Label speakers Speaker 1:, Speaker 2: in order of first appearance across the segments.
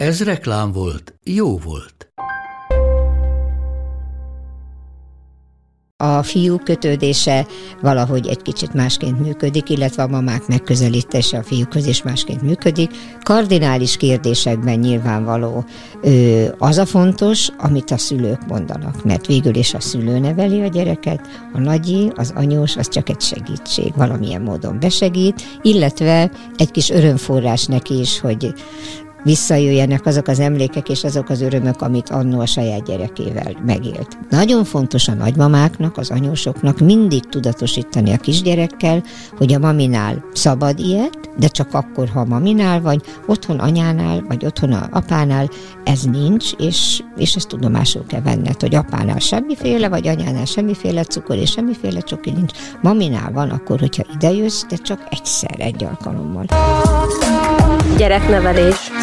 Speaker 1: Ez reklám volt, jó volt.
Speaker 2: a fiú kötődése valahogy egy kicsit másként működik, illetve a mamák megközelítése a fiúkhoz is másként működik. Kardinális kérdésekben nyilvánvaló az a fontos, amit a szülők mondanak, mert végül is a szülő neveli a gyereket, a nagyi, az anyós, az csak egy segítség, valamilyen módon besegít, illetve egy kis örömforrás neki is, hogy visszajöjjenek azok az emlékek és azok az örömök, amit annó a saját gyerekével megélt. Nagyon fontos a nagymamáknak, az anyósoknak mindig tudatosítani a kisgyerekkel, hogy a maminál szabad ilyet, de csak akkor, ha a maminál vagy, otthon anyánál, vagy otthon a apánál ez nincs, és, és ezt tudomásul kell venned, hogy apánál semmiféle, vagy anyánál semmiféle cukor és semmiféle csoki nincs. Maminál van akkor, hogyha idejössz, de csak egyszer, egy alkalommal.
Speaker 3: Gyereknevelés,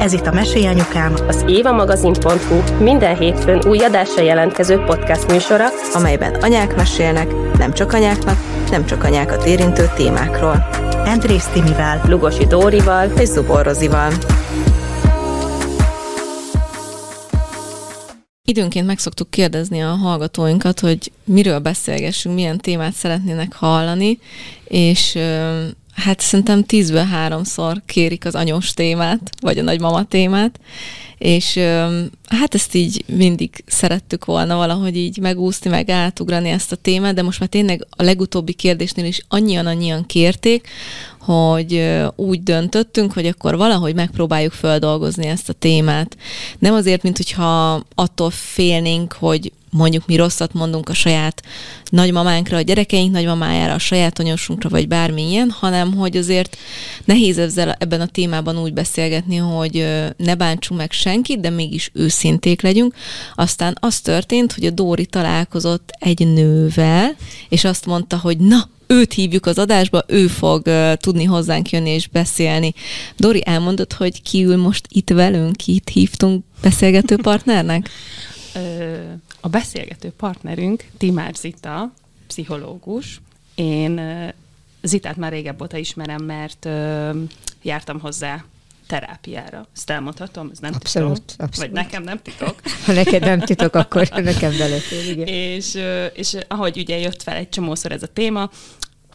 Speaker 4: Ez itt a Mesélyanyukám,
Speaker 3: az évamagazin.hu minden hétfőn új adásra jelentkező podcast műsora,
Speaker 4: amelyben anyák mesélnek, nem csak anyáknak, nem csak anyákat érintő témákról. Andrész Timivel,
Speaker 3: Lugosi Dórival
Speaker 4: és Zubor Rozival.
Speaker 5: Időnként meg szoktuk kérdezni a hallgatóinkat, hogy miről beszélgessünk, milyen témát szeretnének hallani, és hát szerintem tízből háromszor kérik az anyós témát, vagy a nagymama témát, és hát ezt így mindig szerettük volna valahogy így megúszni, meg átugrani ezt a témát, de most már tényleg a legutóbbi kérdésnél is annyian-annyian kérték, hogy úgy döntöttünk, hogy akkor valahogy megpróbáljuk földolgozni ezt a témát. Nem azért, mint hogyha attól félnénk, hogy mondjuk mi rosszat mondunk a saját nagymamánkra, a gyerekeink nagymamájára, a saját anyósunkra, vagy bármilyen, hanem hogy azért nehéz ezzel, ebben a témában úgy beszélgetni, hogy ne bántsunk meg senkit, de mégis őszinték legyünk. Aztán az történt, hogy a Dóri találkozott egy nővel, és azt mondta, hogy na, őt hívjuk az adásba, ő fog uh, tudni hozzánk jönni és beszélni. Dori, elmondott, hogy ki ül most itt velünk, itt hívtunk beszélgető partnernek?
Speaker 6: A beszélgető partnerünk Timár Zita, pszichológus. Én Zitát már régebb óta ismerem, mert jártam hozzá terápiára. Ezt elmondhatom, ez nem
Speaker 2: abszolút,
Speaker 6: titok.
Speaker 2: Abszolút.
Speaker 6: Vagy nekem nem titok.
Speaker 2: Ha neked nem titok, akkor nekem belefér, igen.
Speaker 6: És, és ahogy ugye jött fel egy csomószor ez a téma,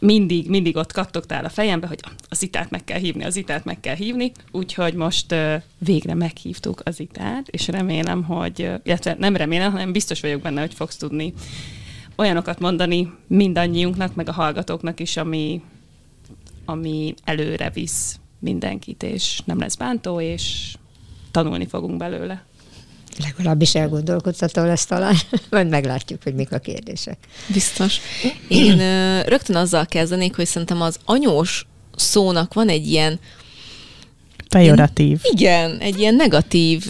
Speaker 6: mindig, mindig ott kattogtál a fejembe, hogy az itát meg kell hívni, az itát meg kell hívni, úgyhogy most végre meghívtuk az itát, és remélem, hogy, illetve nem remélem, hanem biztos vagyok benne, hogy fogsz tudni olyanokat mondani mindannyiunknak, meg a hallgatóknak is, ami, ami előre visz mindenkit, és nem lesz bántó, és tanulni fogunk belőle.
Speaker 2: Legalábbis elgondolkodható lesz talán, majd meglátjuk, hogy mik a kérdések.
Speaker 5: Biztos. Én rögtön azzal kezdenék, hogy szerintem az anyós szónak van egy ilyen
Speaker 7: Pejoratív.
Speaker 5: Igen, egy ilyen negatív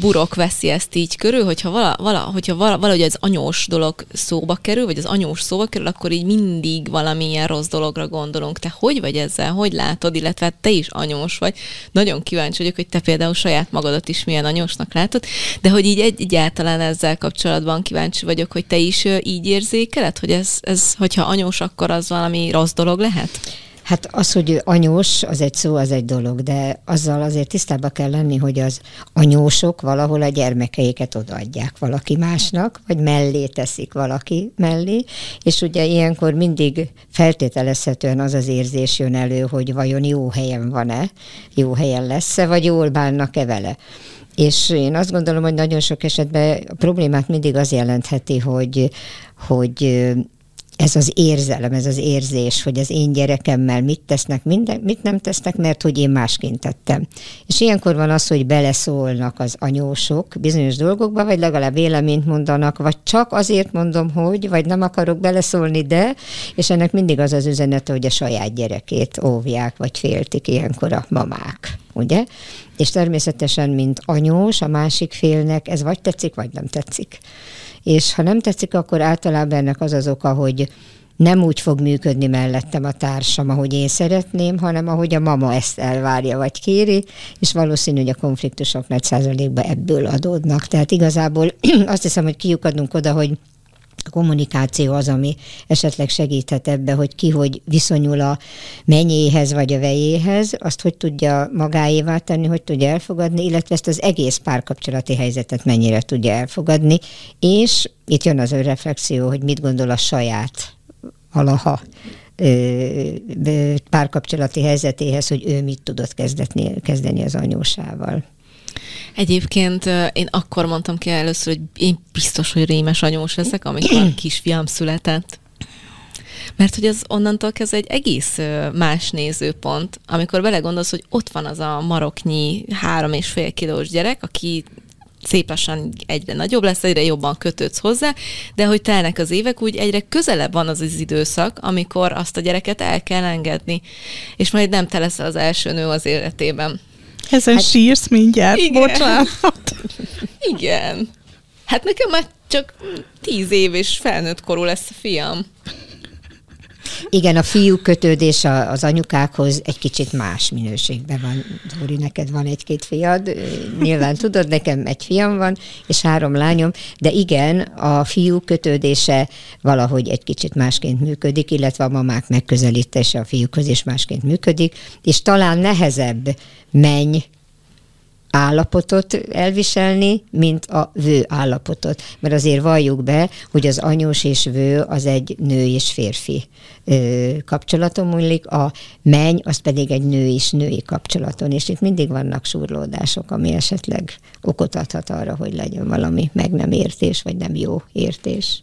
Speaker 5: burok veszi ezt így körül, hogyha, vala, vala, hogyha vala, valahogy az anyós dolog szóba kerül, vagy az anyós szóba kerül, akkor így mindig valamilyen rossz dologra gondolunk. Te hogy vagy ezzel? Hogy látod? Illetve te is anyós vagy. Nagyon kíváncsi vagyok, hogy te például saját magadat is milyen anyósnak látod, de hogy így egy, egyáltalán ezzel kapcsolatban kíváncsi vagyok, hogy te is így érzékeled, hogy ez, ez hogyha anyós, akkor az valami rossz dolog lehet?
Speaker 2: Hát az, hogy anyós, az egy szó, az egy dolog, de azzal azért tisztába kell lenni, hogy az anyósok valahol a gyermekeiket odaadják valaki másnak, vagy mellé teszik valaki mellé, és ugye ilyenkor mindig feltételezhetően az az érzés jön elő, hogy vajon jó helyen van-e, jó helyen lesz-e, vagy jól bánnak-e vele. És én azt gondolom, hogy nagyon sok esetben a problémát mindig az jelentheti, hogy, hogy ez az érzelem, ez az érzés, hogy az én gyerekemmel mit tesznek, minden, mit nem tesznek, mert hogy én másként tettem. És ilyenkor van az, hogy beleszólnak az anyósok bizonyos dolgokba, vagy legalább véleményt mondanak, vagy csak azért mondom, hogy, vagy nem akarok beleszólni, de, és ennek mindig az az üzenete, hogy a saját gyerekét óvják, vagy féltik ilyenkor a mamák ugye? És természetesen, mint anyós, a másik félnek ez vagy tetszik, vagy nem tetszik és ha nem tetszik, akkor általában ennek az az oka, hogy nem úgy fog működni mellettem a társam, ahogy én szeretném, hanem ahogy a mama ezt elvárja vagy kéri, és valószínű, hogy a konfliktusok nagy százalékban ebből adódnak. Tehát igazából azt hiszem, hogy kiukadunk oda, hogy a kommunikáció az, ami esetleg segíthet ebbe, hogy ki hogy viszonyul a menyéhez vagy a vejéhez, azt hogy tudja magáévá tenni, hogy tudja elfogadni, illetve ezt az egész párkapcsolati helyzetet mennyire tudja elfogadni, és itt jön az önreflexió, hogy mit gondol a saját valaha párkapcsolati helyzetéhez, hogy ő mit tudott kezdetni, kezdeni az anyósával.
Speaker 5: Egyébként én akkor mondtam ki először, hogy én biztos, hogy rémes anyós leszek, amikor kisfiam született. Mert hogy az onnantól kezdve egy egész más nézőpont, amikor belegondolsz, hogy ott van az a maroknyi három és fél kilós gyerek, aki szép lassan egyre nagyobb lesz, egyre jobban kötődsz hozzá, de hogy telnek az évek, úgy egyre közelebb van az az időszak, amikor azt a gyereket el kell engedni, és majd nem te leszel az első nő az életében.
Speaker 7: Ezen hát, sírsz mindjárt, igen. bocsánat.
Speaker 5: Igen. Hát nekem már csak tíz év és felnőtt korú lesz a fiam.
Speaker 2: Igen, a fiú kötődés az anyukákhoz egy kicsit más minőségben van. Dóri, neked van egy-két fiad, nyilván tudod, nekem egy fiam van, és három lányom, de igen, a fiú kötődése valahogy egy kicsit másként működik, illetve a mamák megközelítése a fiúkhoz is másként működik, és talán nehezebb menny állapotot elviselni, mint a vő állapotot. Mert azért valljuk be, hogy az anyós és vő az egy nő és férfi ö, kapcsolaton múlik, a menny az pedig egy nő és női kapcsolaton, és itt mindig vannak surlódások, ami esetleg okot adhat arra, hogy legyen valami meg nem értés, vagy nem jó értés.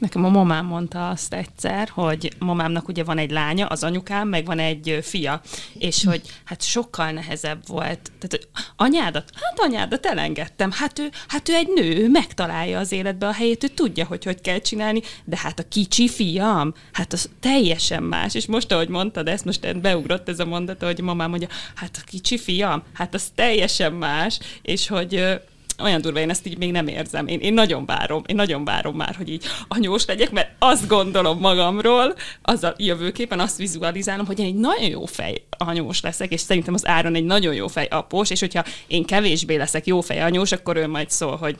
Speaker 6: Nekem a mamám mondta azt egyszer, hogy mamámnak ugye van egy lánya, az anyukám, meg van egy fia, és hogy hát sokkal nehezebb volt. Tehát, hogy anyádat, hát anyádat elengedtem, hát ő, hát ő egy nő, ő megtalálja az életbe a helyét, ő tudja, hogy hogy kell csinálni, de hát a kicsi fiam, hát az teljesen más. És most, ahogy mondtad ezt, most beugrott ez a mondat, hogy mamám mondja, hát a kicsi fiam, hát az teljesen más, és hogy olyan durva, én ezt így még nem érzem. Én, én nagyon várom, én nagyon várom már, hogy így anyós legyek, mert azt gondolom magamról, az a jövőképpen azt vizualizálom, hogy én egy nagyon jó fej anyós leszek, és szerintem az Áron egy nagyon jó fej após, és hogyha én kevésbé leszek jó fej anyós, akkor ő majd szól, hogy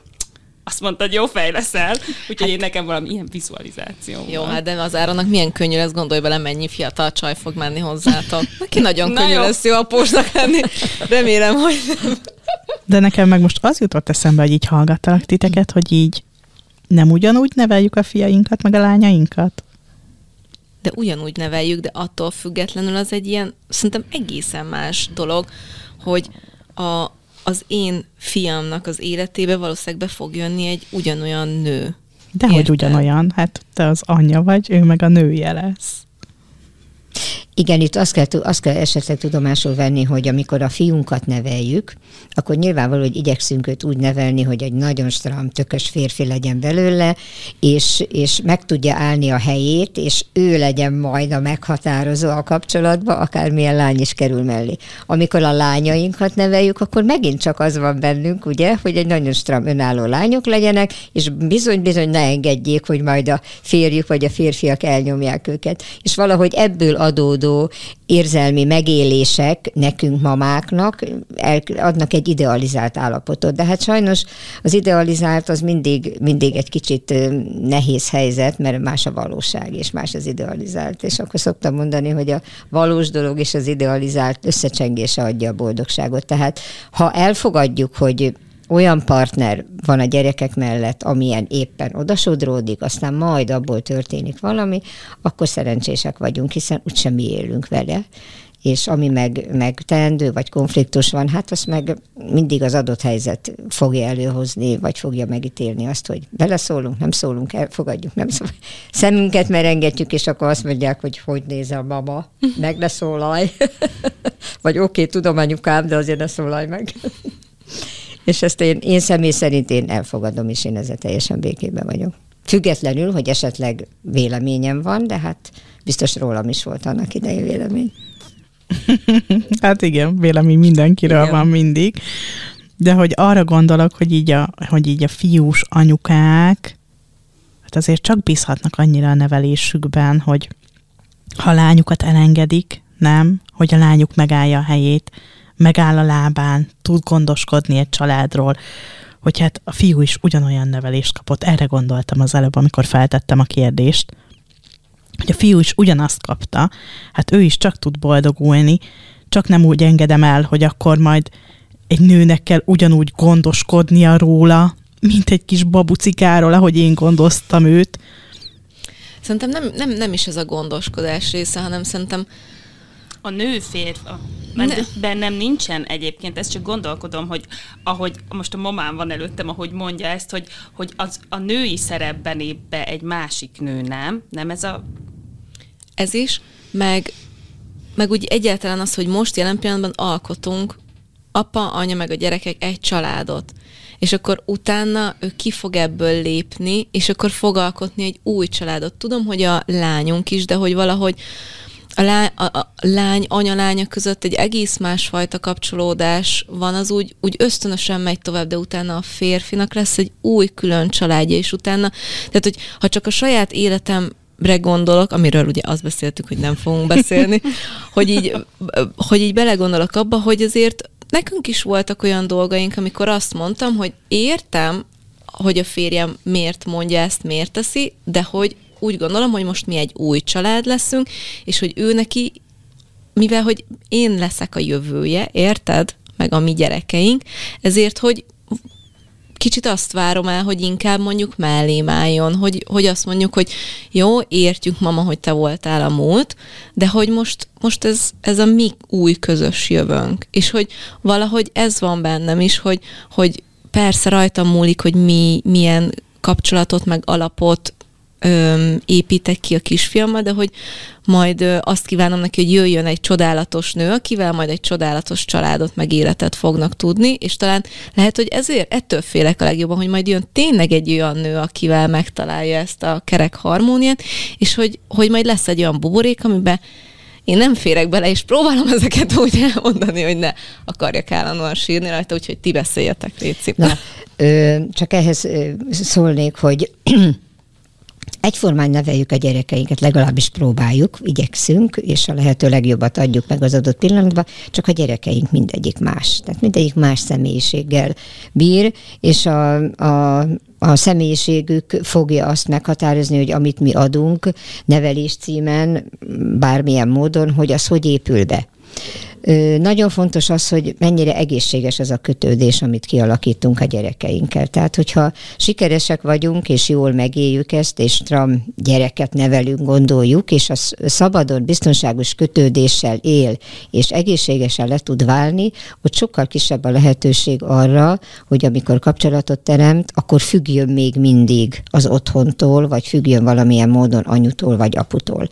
Speaker 6: azt mondtad, jó fej leszel, úgyhogy hát, én nekem valami ilyen vizualizáció
Speaker 5: Jó, van. hát de az Áronnak milyen könnyű lesz, gondolj bele, mennyi fiatal csaj fog menni hozzátok. Neki nagyon Na könnyű jó. lesz jó apósnak lenni. Remélem, hogy nem.
Speaker 7: De nekem meg most az jutott eszembe, hogy így hallgattalak titeket, hogy így nem ugyanúgy neveljük a fiainkat, meg a lányainkat?
Speaker 5: De ugyanúgy neveljük, de attól függetlenül az egy ilyen, szerintem egészen más dolog, hogy a, az én fiamnak az életébe valószínűleg be fog jönni egy ugyanolyan nő.
Speaker 7: De hogy ugyanolyan, hát te az anyja vagy, ő meg a nője lesz.
Speaker 2: Igen, itt azt kell, azt kell esetleg tudomásul venni, hogy amikor a fiunkat neveljük, akkor nyilvánvaló, hogy igyekszünk őt úgy nevelni, hogy egy nagyon stram, tökös férfi legyen belőle, és, és meg tudja állni a helyét, és ő legyen majd a meghatározó a kapcsolatban, akármilyen lány is kerül mellé. Amikor a lányainkat neveljük, akkor megint csak az van bennünk, ugye, hogy egy nagyon stram, önálló lányok legyenek, és bizony-bizony ne engedjék, hogy majd a férjük vagy a férfiak elnyomják őket. És valahogy ebből adódó adódó érzelmi megélések nekünk mamáknak adnak egy idealizált állapotot. De hát sajnos az idealizált az mindig, mindig egy kicsit nehéz helyzet, mert más a valóság, és más az idealizált. És akkor szoktam mondani, hogy a valós dolog és az idealizált összecsengése adja a boldogságot. Tehát ha elfogadjuk, hogy olyan partner van a gyerekek mellett, amilyen éppen odasodródik, aztán majd abból történik valami, akkor szerencsések vagyunk, hiszen úgysem mi élünk vele és ami meg, meg teendő, vagy konfliktus van, hát azt meg mindig az adott helyzet fogja előhozni, vagy fogja megítélni azt, hogy beleszólunk, nem szólunk, elfogadjuk, nem szólunk. Szemünket merengetjük, és akkor azt mondják, hogy hogy néz a mama, meg ne szólalj. vagy oké, okay, tudom anyukám, de azért ne szólalj meg. és ezt én, én személy szerint én elfogadom, és én ezzel teljesen békében vagyok. Függetlenül, hogy esetleg véleményem van, de hát biztos rólam is volt annak idején vélemény.
Speaker 7: hát igen, vélemény mindenkiről igen. van mindig. De hogy arra gondolok, hogy így a, hogy így a fiús anyukák, hát azért csak bízhatnak annyira a nevelésükben, hogy ha lányukat elengedik, nem, hogy a lányuk megállja a helyét, megáll a lábán, tud gondoskodni egy családról, hogy hát a fiú is ugyanolyan nevelést kapott. Erre gondoltam az előbb, amikor feltettem a kérdést, hogy a fiú is ugyanazt kapta, hát ő is csak tud boldogulni, csak nem úgy engedem el, hogy akkor majd egy nőnek kell ugyanúgy gondoskodnia róla, mint egy kis babucikáról, ahogy én gondoztam őt.
Speaker 5: Szerintem nem, nem, nem is ez a gondoskodás része, hanem szerintem
Speaker 6: a nő férfi, bennem nincsen egyébként, ezt csak gondolkodom, hogy ahogy most a mamám van előttem, ahogy mondja ezt, hogy, hogy az, a női szerepben épp be egy másik nő, nem? Nem ez a...
Speaker 5: Ez is, meg, meg úgy egyáltalán az, hogy most jelen pillanatban alkotunk apa, anya meg a gyerekek egy családot és akkor utána ő ki fog ebből lépni, és akkor fog alkotni egy új családot. Tudom, hogy a lányunk is, de hogy valahogy a lány, a, a lány anya-lánya között egy egész másfajta kapcsolódás van, az úgy, úgy ösztönösen megy tovább, de utána a férfinak lesz egy új külön családja, és utána, tehát hogy ha csak a saját életem gondolok, amiről ugye azt beszéltük, hogy nem fogunk beszélni, hogy így, hogy így belegondolok abba, hogy azért nekünk is voltak olyan dolgaink, amikor azt mondtam, hogy értem, hogy a férjem miért mondja ezt, miért teszi, de hogy úgy gondolom, hogy most mi egy új család leszünk, és hogy ő neki, mivel hogy én leszek a jövője, érted? Meg a mi gyerekeink, ezért, hogy kicsit azt várom el, hogy inkább mondjuk mellém álljon, hogy, hogy azt mondjuk, hogy jó, értjük mama, hogy te voltál a múlt, de hogy most, most ez, ez a mi új közös jövőnk, és hogy valahogy ez van bennem is, hogy, hogy persze rajtam múlik, hogy mi milyen kapcsolatot, meg alapot építek ki a kisfiammal, de hogy majd ö, azt kívánom neki, hogy jöjjön egy csodálatos nő, akivel majd egy csodálatos családot meg életet fognak tudni, és talán lehet, hogy ezért ettől félek a legjobban, hogy majd jön tényleg egy olyan nő, akivel megtalálja ezt a kerek harmóniát, és hogy, hogy majd lesz egy olyan buborék, amiben én nem férek bele, és próbálom ezeket úgy elmondani, hogy ne akarjak állandóan sírni rajta, úgyhogy ti beszéljetek, Léci. Na,
Speaker 2: ö, csak ehhez szólnék, hogy egyformán neveljük a gyerekeinket, legalábbis próbáljuk, igyekszünk, és a lehető legjobbat adjuk meg az adott pillanatban, csak a gyerekeink mindegyik más. Tehát mindegyik más személyiséggel bír, és a, a, a személyiségük fogja azt meghatározni, hogy amit mi adunk nevelés címen, bármilyen módon, hogy az hogy épül be. Nagyon fontos az, hogy mennyire egészséges az a kötődés, amit kialakítunk a gyerekeinkkel. Tehát, hogyha sikeresek vagyunk, és jól megéljük ezt, és tram gyereket nevelünk, gondoljuk, és az szabadon, biztonságos kötődéssel él, és egészségesen le tud válni, ott sokkal kisebb a lehetőség arra, hogy amikor kapcsolatot teremt, akkor függjön még mindig az otthontól, vagy függjön valamilyen módon anyutól, vagy aputól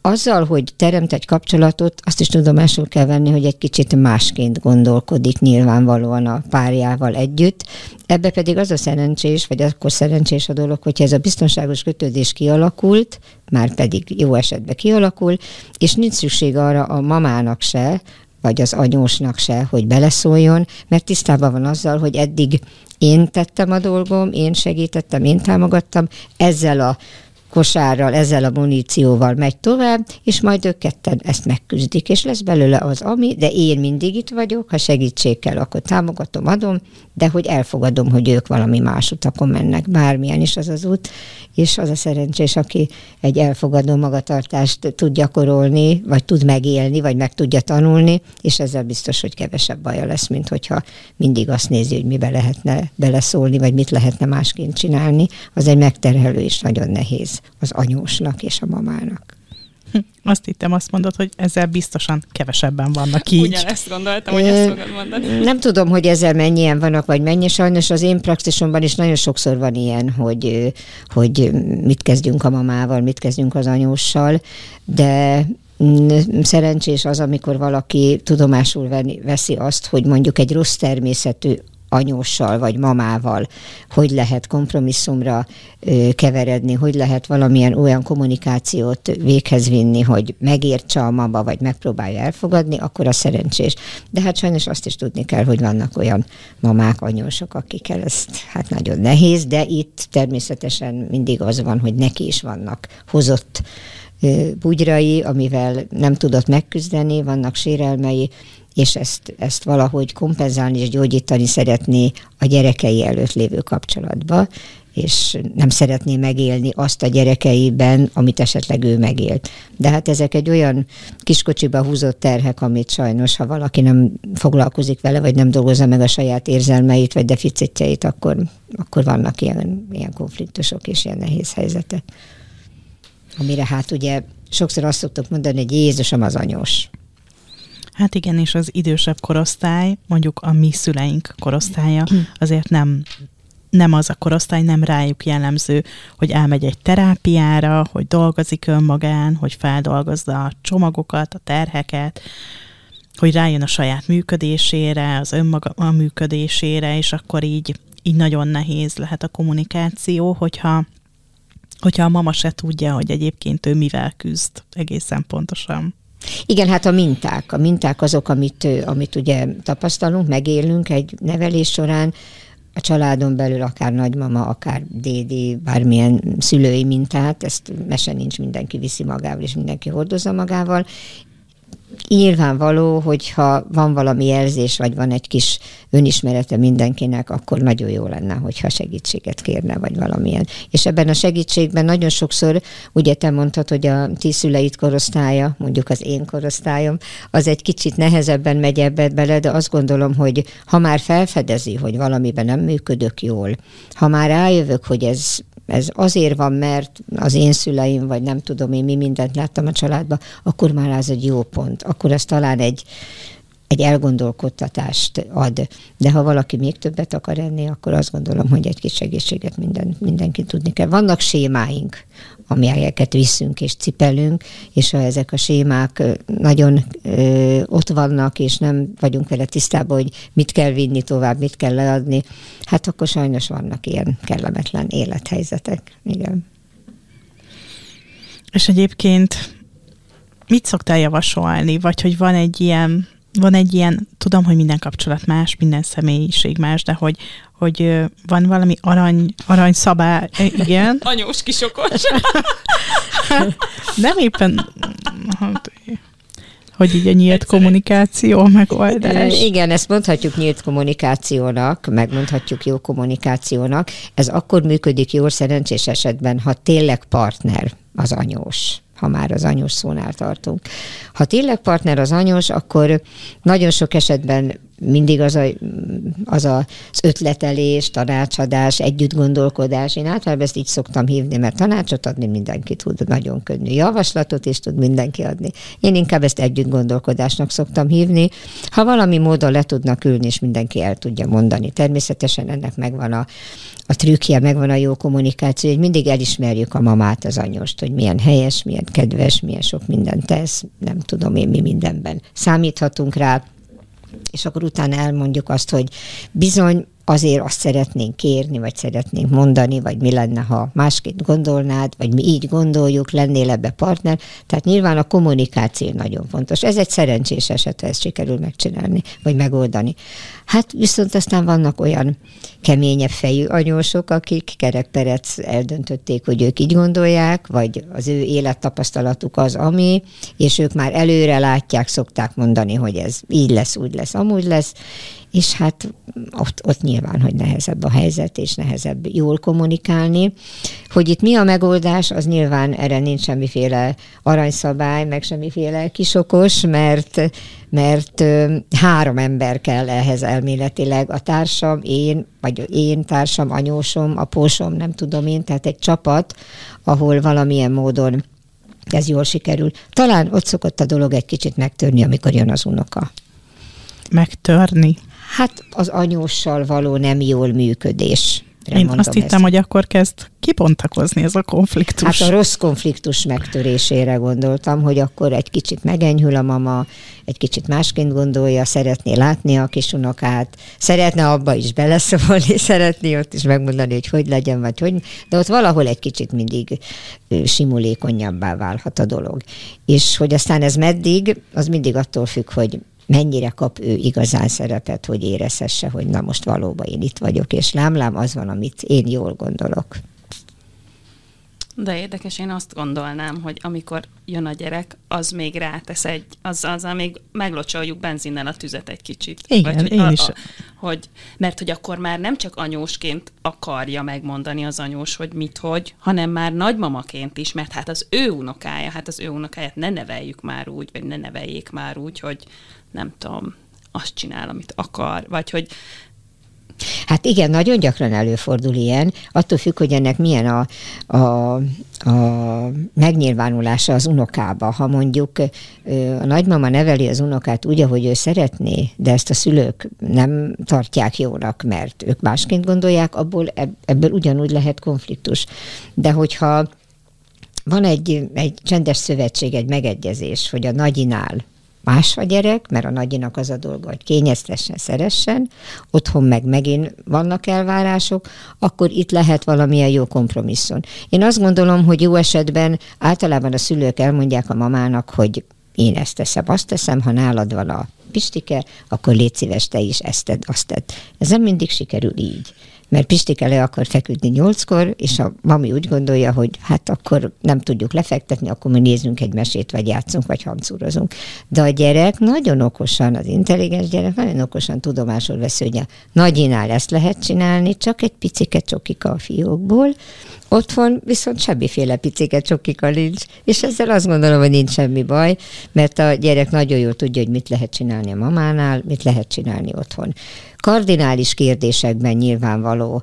Speaker 2: azzal, hogy teremt egy kapcsolatot, azt is tudomásul kell venni, hogy egy kicsit másként gondolkodik nyilvánvalóan a párjával együtt. Ebbe pedig az a szerencsés, vagy akkor szerencsés a dolog, hogyha ez a biztonságos kötődés kialakult, már pedig jó esetben kialakul, és nincs szükség arra a mamának se, vagy az anyósnak se, hogy beleszóljon, mert tisztában van azzal, hogy eddig én tettem a dolgom, én segítettem, én támogattam, ezzel a kosárral, ezzel a munícióval megy tovább, és majd ők ketten ezt megküzdik, és lesz belőle az ami, de én mindig itt vagyok, ha segítség kell, akkor támogatom, adom, de hogy elfogadom, hogy ők valami más utakon mennek, bármilyen is az az út, és az a szerencsés, aki egy elfogadó magatartást tud gyakorolni, vagy tud megélni, vagy meg tudja tanulni, és ezzel biztos, hogy kevesebb baja lesz, mint hogyha mindig azt nézi, hogy mibe lehetne beleszólni, vagy mit lehetne másként csinálni, az egy megterhelő és nagyon nehéz az anyósnak és a mamának.
Speaker 7: Hm, azt hittem, azt mondod, hogy ezzel biztosan kevesebben vannak így.
Speaker 6: Ugyanezt gondoltam, hogy ezt fogod mondani.
Speaker 2: Nem tudom, hogy ezzel mennyien vannak, vagy mennyi. Sajnos az én praxisomban is nagyon sokszor van ilyen, hogy, hogy mit kezdjünk a mamával, mit kezdjünk az anyóssal, de szerencsés az, amikor valaki tudomásul veszi azt, hogy mondjuk egy rossz természetű anyóssal vagy mamával, hogy lehet kompromisszumra ö, keveredni, hogy lehet valamilyen olyan kommunikációt véghez vinni, hogy megértse a mama, vagy megpróbálja elfogadni, akkor a szerencsés. De hát sajnos azt is tudni kell, hogy vannak olyan mamák, anyósok, akikkel ezt hát nagyon nehéz, de itt természetesen mindig az van, hogy neki is vannak hozott bugyrai, amivel nem tudott megküzdeni, vannak sérelmei, és ezt, ezt valahogy kompenzálni és gyógyítani szeretné a gyerekei előtt lévő kapcsolatba, és nem szeretné megélni azt a gyerekeiben, amit esetleg ő megélt. De hát ezek egy olyan kiskocsiba húzott terhek, amit sajnos, ha valaki nem foglalkozik vele, vagy nem dolgozza meg a saját érzelmeit, vagy deficitjeit, akkor, akkor vannak ilyen, ilyen konfliktusok és ilyen nehéz helyzetek. Amire hát ugye sokszor azt szoktuk mondani, hogy Jézusom az anyós.
Speaker 7: Hát igen, és az idősebb korosztály, mondjuk a mi szüleink korosztálya, azért nem nem az a korosztály, nem rájuk jellemző, hogy elmegy egy terápiára, hogy dolgozik önmagán, hogy feldolgozza a csomagokat, a terheket, hogy rájön a saját működésére, az önmaga a működésére, és akkor így, így nagyon nehéz lehet a kommunikáció, hogyha, hogyha a mama se tudja, hogy egyébként ő mivel küzd egészen pontosan.
Speaker 2: Igen, hát a minták. A minták azok, amit, amit ugye tapasztalunk, megélünk egy nevelés során, a családon belül akár nagymama, akár dédi, bármilyen szülői mintát, ezt mese nincs, mindenki viszi magával, és mindenki hordozza magával, nyilvánvaló, hogyha van valami jelzés, vagy van egy kis önismerete mindenkinek, akkor nagyon jó lenne, hogyha segítséget kérne, vagy valamilyen. És ebben a segítségben nagyon sokszor, ugye te mondtad, hogy a ti szüleit korosztálya, mondjuk az én korosztályom, az egy kicsit nehezebben megy ebbe bele, de azt gondolom, hogy ha már felfedezi, hogy valamiben nem működök jól, ha már rájövök, hogy ez ez azért van, mert az én szüleim, vagy nem tudom én mi mindent láttam a családban, akkor már az egy jó pont. Akkor ez talán egy, egy elgondolkodtatást ad. De ha valaki még többet akar enni, akkor azt gondolom, hogy egy kis segítséget minden, mindenki tudni kell. Vannak sémáink, amelyeket viszünk és cipelünk, és ha ezek a sémák nagyon ö, ott vannak, és nem vagyunk vele tisztában, hogy mit kell vinni tovább, mit kell leadni, hát akkor sajnos vannak ilyen kellemetlen élethelyzetek. Igen.
Speaker 7: És egyébként mit szoktál javasolni, vagy hogy van egy ilyen van egy ilyen, tudom, hogy minden kapcsolat más, minden személyiség más, de hogy, hogy van valami arany, arany szabály, igen.
Speaker 6: Anyós kisokos.
Speaker 7: Nem éppen, hogy így a nyílt Egyszerűen. kommunikáció megoldás.
Speaker 2: Igen, ezt mondhatjuk nyílt kommunikációnak, megmondhatjuk jó kommunikációnak. Ez akkor működik jól szerencsés esetben, ha tényleg partner az anyós ha már az anyós szónál tartunk. Ha tényleg partner az anyós, akkor nagyon sok esetben mindig az, a, az a, az ötletelés, tanácsadás, együtt gondolkodás. Én általában ezt így szoktam hívni, mert tanácsot adni mindenki tud, nagyon könnyű. Javaslatot is tud mindenki adni. Én inkább ezt együtt gondolkodásnak szoktam hívni. Ha valami módon le tudnak ülni, és mindenki el tudja mondani. Természetesen ennek megvan a, a trükkje, megvan a jó kommunikáció, hogy mindig elismerjük a mamát, az anyost, hogy milyen helyes, milyen kedves, milyen sok mindent tesz, nem tudom én mi mindenben. Számíthatunk rá, és akkor utána elmondjuk azt, hogy bizony azért azt szeretnénk kérni, vagy szeretnénk mondani, vagy mi lenne, ha másként gondolnád, vagy mi így gondoljuk, lennél ebbe partner. Tehát nyilván a kommunikáció nagyon fontos. Ez egy szerencsés eset, ha ezt sikerül megcsinálni, vagy megoldani. Hát viszont aztán vannak olyan keményebb fejű anyósok, akik kerekperec eldöntötték, hogy ők így gondolják, vagy az ő élettapasztalatuk az, ami, és ők már előre látják, szokták mondani, hogy ez így lesz, úgy lesz, amúgy lesz, és hát ott, ott nyilván, hogy nehezebb a helyzet, és nehezebb jól kommunikálni. Hogy itt mi a megoldás, az nyilván erre nincs semmiféle aranyszabály, meg semmiféle kisokos, mert mert három ember kell ehhez elméletileg, a társam, én, vagy én társam, anyósom, apósom, nem tudom én, tehát egy csapat, ahol valamilyen módon ez jól sikerül. Talán ott szokott a dolog egy kicsit megtörni, amikor jön az unoka.
Speaker 7: Megtörni?
Speaker 2: Hát az anyóssal való nem jól működés.
Speaker 7: Én azt hittem, ezt. hogy akkor kezd kibontakozni ez a konfliktus.
Speaker 2: Hát a rossz konfliktus megtörésére gondoltam, hogy akkor egy kicsit megenyhül a mama, egy kicsit másként gondolja, szeretné látni a kisunokát, szeretne abba is beleszólni, szeretné ott is megmondani, hogy hogy legyen, vagy hogy, de ott valahol egy kicsit mindig simulékonyabbá válhat a dolog. És hogy aztán ez meddig, az mindig attól függ, hogy mennyire kap ő igazán szerepet, hogy érezhesse, hogy na most valóban én itt vagyok, és lámlám az van, amit én jól gondolok.
Speaker 6: De érdekes, én azt gondolnám, hogy amikor jön a gyerek, az még rátesz egy, az, azzal még meglocsoljuk benzinnel a tüzet egy kicsit.
Speaker 7: Igen, Vagy, hogy én a, is. A,
Speaker 6: hogy, mert hogy akkor már nem csak anyósként akarja megmondani az anyós, hogy mit, hogy, hanem már nagymamaként is, mert hát az ő unokája, hát az ő unokáját ne neveljük már úgy, vagy ne neveljék már úgy, hogy nem tudom, azt csinál, amit akar, vagy hogy
Speaker 2: Hát igen, nagyon gyakran előfordul ilyen, attól függ, hogy ennek milyen a, a, a megnyilvánulása az unokába. Ha mondjuk a nagymama neveli az unokát úgy, ahogy ő szeretné, de ezt a szülők nem tartják jónak, mert ők másként gondolják, abból ebből ugyanúgy lehet konfliktus. De hogyha van egy, egy csendes szövetség, egy megegyezés, hogy a nagyinál más a gyerek, mert a nagyinak az a dolga, hogy kényeztessen, szeressen, otthon meg megint vannak elvárások, akkor itt lehet valamilyen jó kompromisszum. Én azt gondolom, hogy jó esetben általában a szülők elmondják a mamának, hogy én ezt teszem, azt teszem, ha nálad van a pistike, akkor légy szíves, te is ezt tedd, azt tedd. Ez nem mindig sikerül így mert Pistike le akar feküdni nyolckor, és a mami úgy gondolja, hogy hát akkor nem tudjuk lefektetni, akkor mi nézzünk egy mesét, vagy játszunk, vagy hancúrozunk. De a gyerek nagyon okosan, az intelligens gyerek nagyon okosan tudomásul vesz, hogy a nagyinál ezt lehet csinálni, csak egy picike csokika a fiókból, Otthon viszont semmiféle picike csokika nincs, és ezzel azt gondolom, hogy nincs semmi baj, mert a gyerek nagyon jól tudja, hogy mit lehet csinálni a mamánál, mit lehet csinálni otthon. Kardinális kérdésekben nyilvánvaló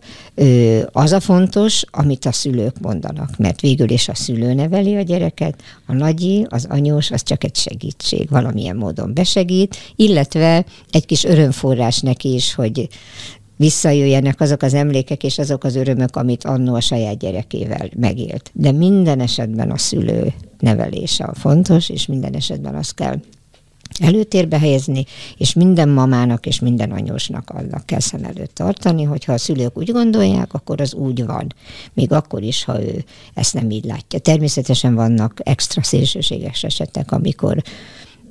Speaker 2: az a fontos, amit a szülők mondanak, mert végül is a szülő neveli a gyereket, a nagyi, az anyós, az csak egy segítség, valamilyen módon besegít, illetve egy kis örömforrás neki is, hogy visszajöjjenek azok az emlékek és azok az örömök, amit annó a saját gyerekével megélt. De minden esetben a szülő nevelése a fontos, és minden esetben azt kell előtérbe helyezni, és minden mamának és minden anyósnak annak kell szem előtt tartani, hogyha a szülők úgy gondolják, akkor az úgy van. Még akkor is, ha ő ezt nem így látja. Természetesen vannak extra szélsőséges esetek, amikor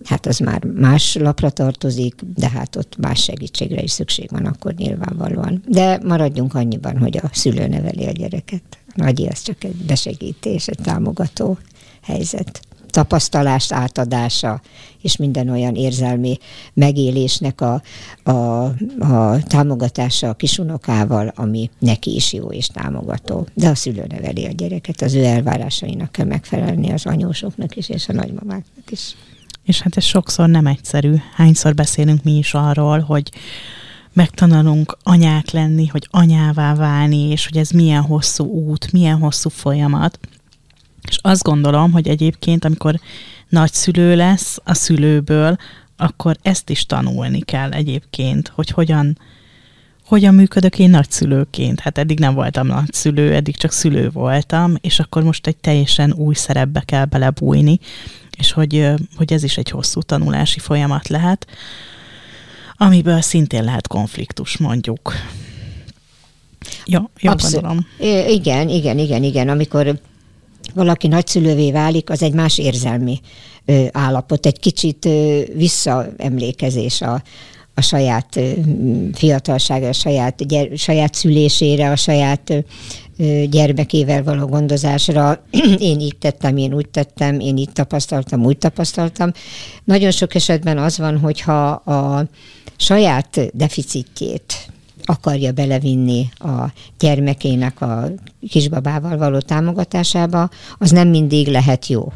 Speaker 2: hát az már más lapra tartozik, de hát ott más segítségre is szükség van akkor nyilvánvalóan. De maradjunk annyiban, hogy a szülő neveli a gyereket. Nagyi az csak egy besegítés, egy támogató helyzet tapasztalást átadása, és minden olyan érzelmi megélésnek a, a, a támogatása a kisunokával, ami neki is jó és támogató. De a szülő neveli a gyereket, az ő elvárásainak kell megfelelni az anyósoknak is, és a nagymamáknak is.
Speaker 7: És hát ez sokszor nem egyszerű. Hányszor beszélünk mi is arról, hogy megtanulunk anyák lenni, hogy anyává válni, és hogy ez milyen hosszú út, milyen hosszú folyamat. És azt gondolom, hogy egyébként, amikor nagyszülő lesz a szülőből, akkor ezt is tanulni kell egyébként, hogy hogyan, hogyan működök én nagyszülőként. Hát eddig nem voltam nagyszülő, eddig csak szülő voltam, és akkor most egy teljesen új szerepbe kell belebújni, és hogy, hogy ez is egy hosszú tanulási folyamat lehet, amiből szintén lehet konfliktus mondjuk. Ja, jó Abszol-
Speaker 2: Igen, igen, igen, igen. Amikor valaki nagyszülővé válik, az egy más érzelmi állapot, egy kicsit visszaemlékezés a, a saját ö, fiatalsága, a saját, gyere, saját szülésére, a saját gyermekével való gondozásra. én így tettem, én úgy tettem, én így tapasztaltam, úgy tapasztaltam. Nagyon sok esetben az van, hogyha a saját deficitjét akarja belevinni a gyermekének a kisbabával való támogatásába, az nem mindig lehet jó.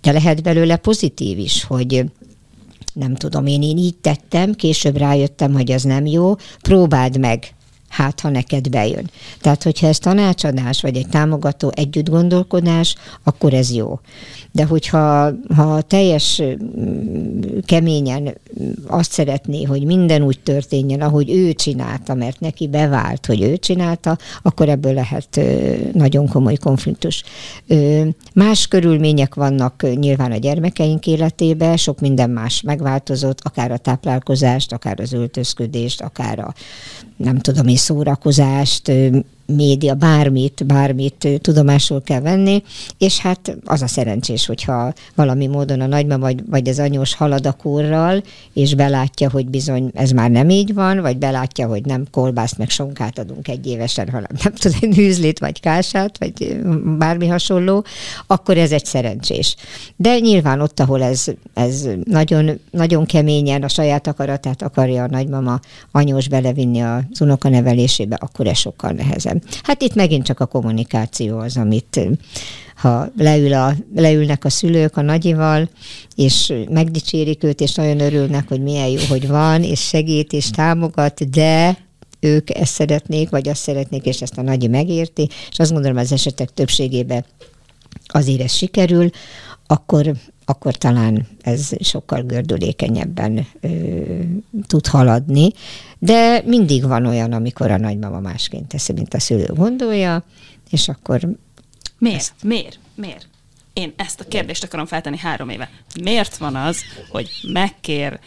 Speaker 2: De lehet belőle pozitív is, hogy nem tudom, én, én így tettem, később rájöttem, hogy az nem jó, próbáld meg hát ha neked bejön. Tehát, hogyha ez tanácsadás, vagy egy támogató együtt gondolkodás, akkor ez jó. De hogyha ha teljes mm, keményen azt szeretné, hogy minden úgy történjen, ahogy ő csinálta, mert neki bevált, hogy ő csinálta, akkor ebből lehet nagyon komoly konfliktus. Más körülmények vannak nyilván a gyermekeink életében, sok minden más megváltozott, akár a táplálkozást, akár az öltözködést, akár a nem tudom én, szórakozást, média, bármit, bármit tudomásul kell venni, és hát az a szerencsés, hogyha valami módon a nagymama vagy, vagy az anyós halad a kórral, és belátja, hogy bizony ez már nem így van, vagy belátja, hogy nem kolbászt meg sonkát adunk egy évesen, hanem nem tudom, hűzlét, vagy kását, vagy bármi hasonló, akkor ez egy szerencsés. De nyilván ott, ahol ez, ez nagyon, nagyon keményen a saját akaratát akarja a nagymama anyós belevinni az unoka nevelésébe, akkor ez sokkal nehezebb. Hát itt megint csak a kommunikáció az, amit ha leül a, leülnek a szülők a nagyival, és megdicsérik őt, és nagyon örülnek, hogy milyen jó, hogy van, és segít, és támogat, de ők ezt szeretnék, vagy azt szeretnék, és ezt a nagyi megérti, és azt gondolom az esetek többségében azért ez sikerül, akkor, akkor talán ez sokkal gördülékenyebben ö, tud haladni. De mindig van olyan, amikor a nagymama másként teszi, mint a szülő gondolja, és akkor...
Speaker 6: Miért? Ezt... Miért? Miért? Én ezt a kérdést akarom feltenni három éve. Miért van az, hogy megkér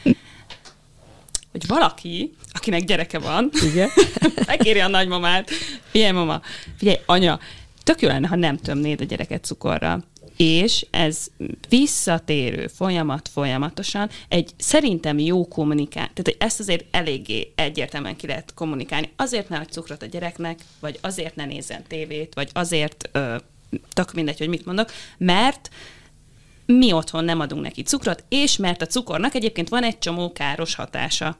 Speaker 6: hogy valaki, akinek gyereke van, Igen. megkéri a nagymamát, figyelj mama, figyelj anya, tök jó lenne, ha nem tömnéd a gyereket cukorra és ez visszatérő folyamat folyamatosan egy szerintem jó kommunikál, tehát ezt azért eléggé egyértelműen ki lehet kommunikálni. Azért ne adj cukrot a gyereknek, vagy azért ne nézzen tévét, vagy azért, ö, tök mindegy, hogy mit mondok, mert mi otthon nem adunk neki cukrot, és mert a cukornak egyébként van egy csomó káros hatása.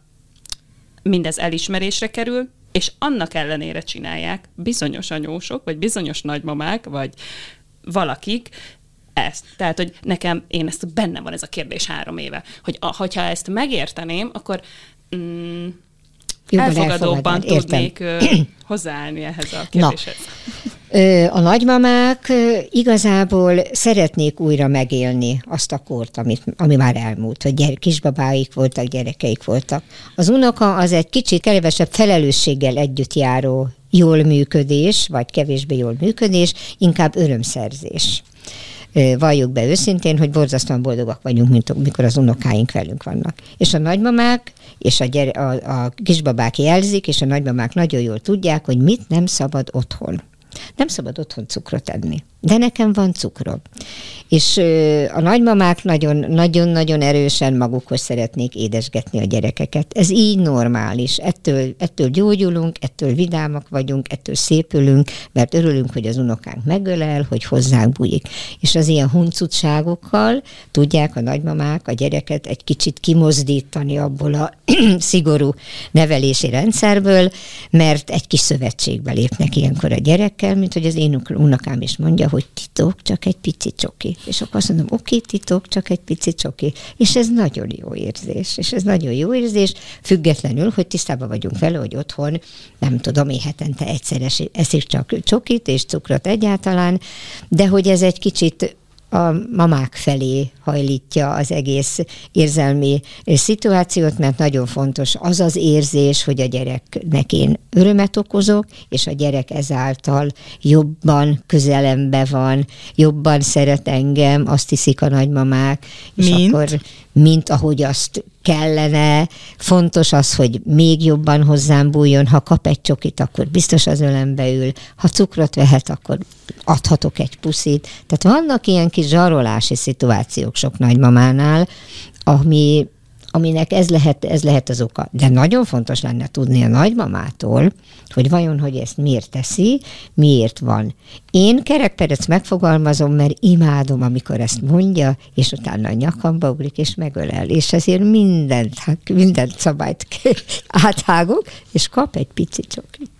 Speaker 6: Mindez elismerésre kerül, és annak ellenére csinálják bizonyos anyósok, vagy bizonyos nagymamák, vagy valakik, ezt. Tehát, hogy nekem, én ezt bennem van ez a kérdés három éve, hogy a, hogyha ezt megérteném, akkor mm, elfogadóbban tudnék ö, hozzáállni ehhez a kérdéshez.
Speaker 2: Na. A nagymamák igazából szeretnék újra megélni azt a kort, amit, ami már elmúlt, hogy gyere, kisbabáik voltak, gyerekeik voltak. Az unoka az egy kicsit kevesebb felelősséggel együtt járó jól működés, vagy kevésbé jól működés, inkább örömszerzés valljuk be őszintén, hogy borzasztóan boldogak vagyunk, mint mikor az unokáink velünk vannak. És a nagymamák és a, gyere, a, a kisbabák jelzik, és a nagymamák nagyon jól tudják, hogy mit nem szabad otthon. Nem szabad otthon cukrot enni. De nekem van cukrom. És a nagymamák nagyon-nagyon erősen magukhoz szeretnék édesgetni a gyerekeket. Ez így normális. Ettől, ettől gyógyulunk, ettől vidámak vagyunk, ettől szépülünk, mert örülünk, hogy az unokánk megölel, hogy hozzánk bújik. És az ilyen huncutságokkal tudják a nagymamák a gyereket egy kicsit kimozdítani abból a szigorú nevelési rendszerből, mert egy kis szövetségbe lépnek ilyenkor a gyerekkel, mint hogy az én unokám is mondja, hogy titok, csak egy pici csoki. És akkor azt mondom, oké, titok, csak egy pici csoki. És ez nagyon jó érzés. És ez nagyon jó érzés, függetlenül, hogy tisztában vagyunk vele, hogy otthon, nem tudom, én hetente egyszer eszik csak csokit és cukrot egyáltalán, de hogy ez egy kicsit a mamák felé hajlítja az egész érzelmi szituációt, mert nagyon fontos az az érzés, hogy a gyereknek én örömet okozok, és a gyerek ezáltal jobban közelembe van, jobban szeret engem, azt hiszik a nagymamák, és
Speaker 7: mint?
Speaker 2: akkor mint ahogy azt kellene, fontos az, hogy még jobban hozzám bújjon, ha kap egy csokit, akkor biztos az ölembe ül, ha cukrot vehet, akkor adhatok egy puszit. Tehát vannak ilyen kis zsarolási szituációk sok nagymamánál, ami aminek ez lehet, ez lehet az oka. De nagyon fontos lenne tudni a nagymamától, hogy vajon, hogy ezt miért teszi, miért van. Én kerekperec megfogalmazom, mert imádom, amikor ezt mondja, és utána a nyakamba ugrik, és megölel. És ezért mindent, mindent szabályt áthágok, és kap egy pici csokit